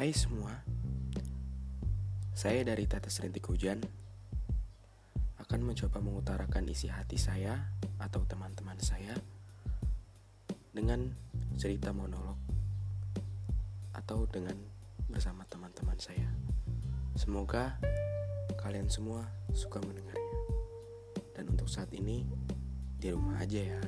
Hai semua, saya dari Tetes Rintik Hujan akan mencoba mengutarakan isi hati saya atau teman-teman saya dengan cerita monolog atau dengan bersama teman-teman saya. Semoga kalian semua suka mendengarnya. Dan untuk saat ini di rumah aja ya.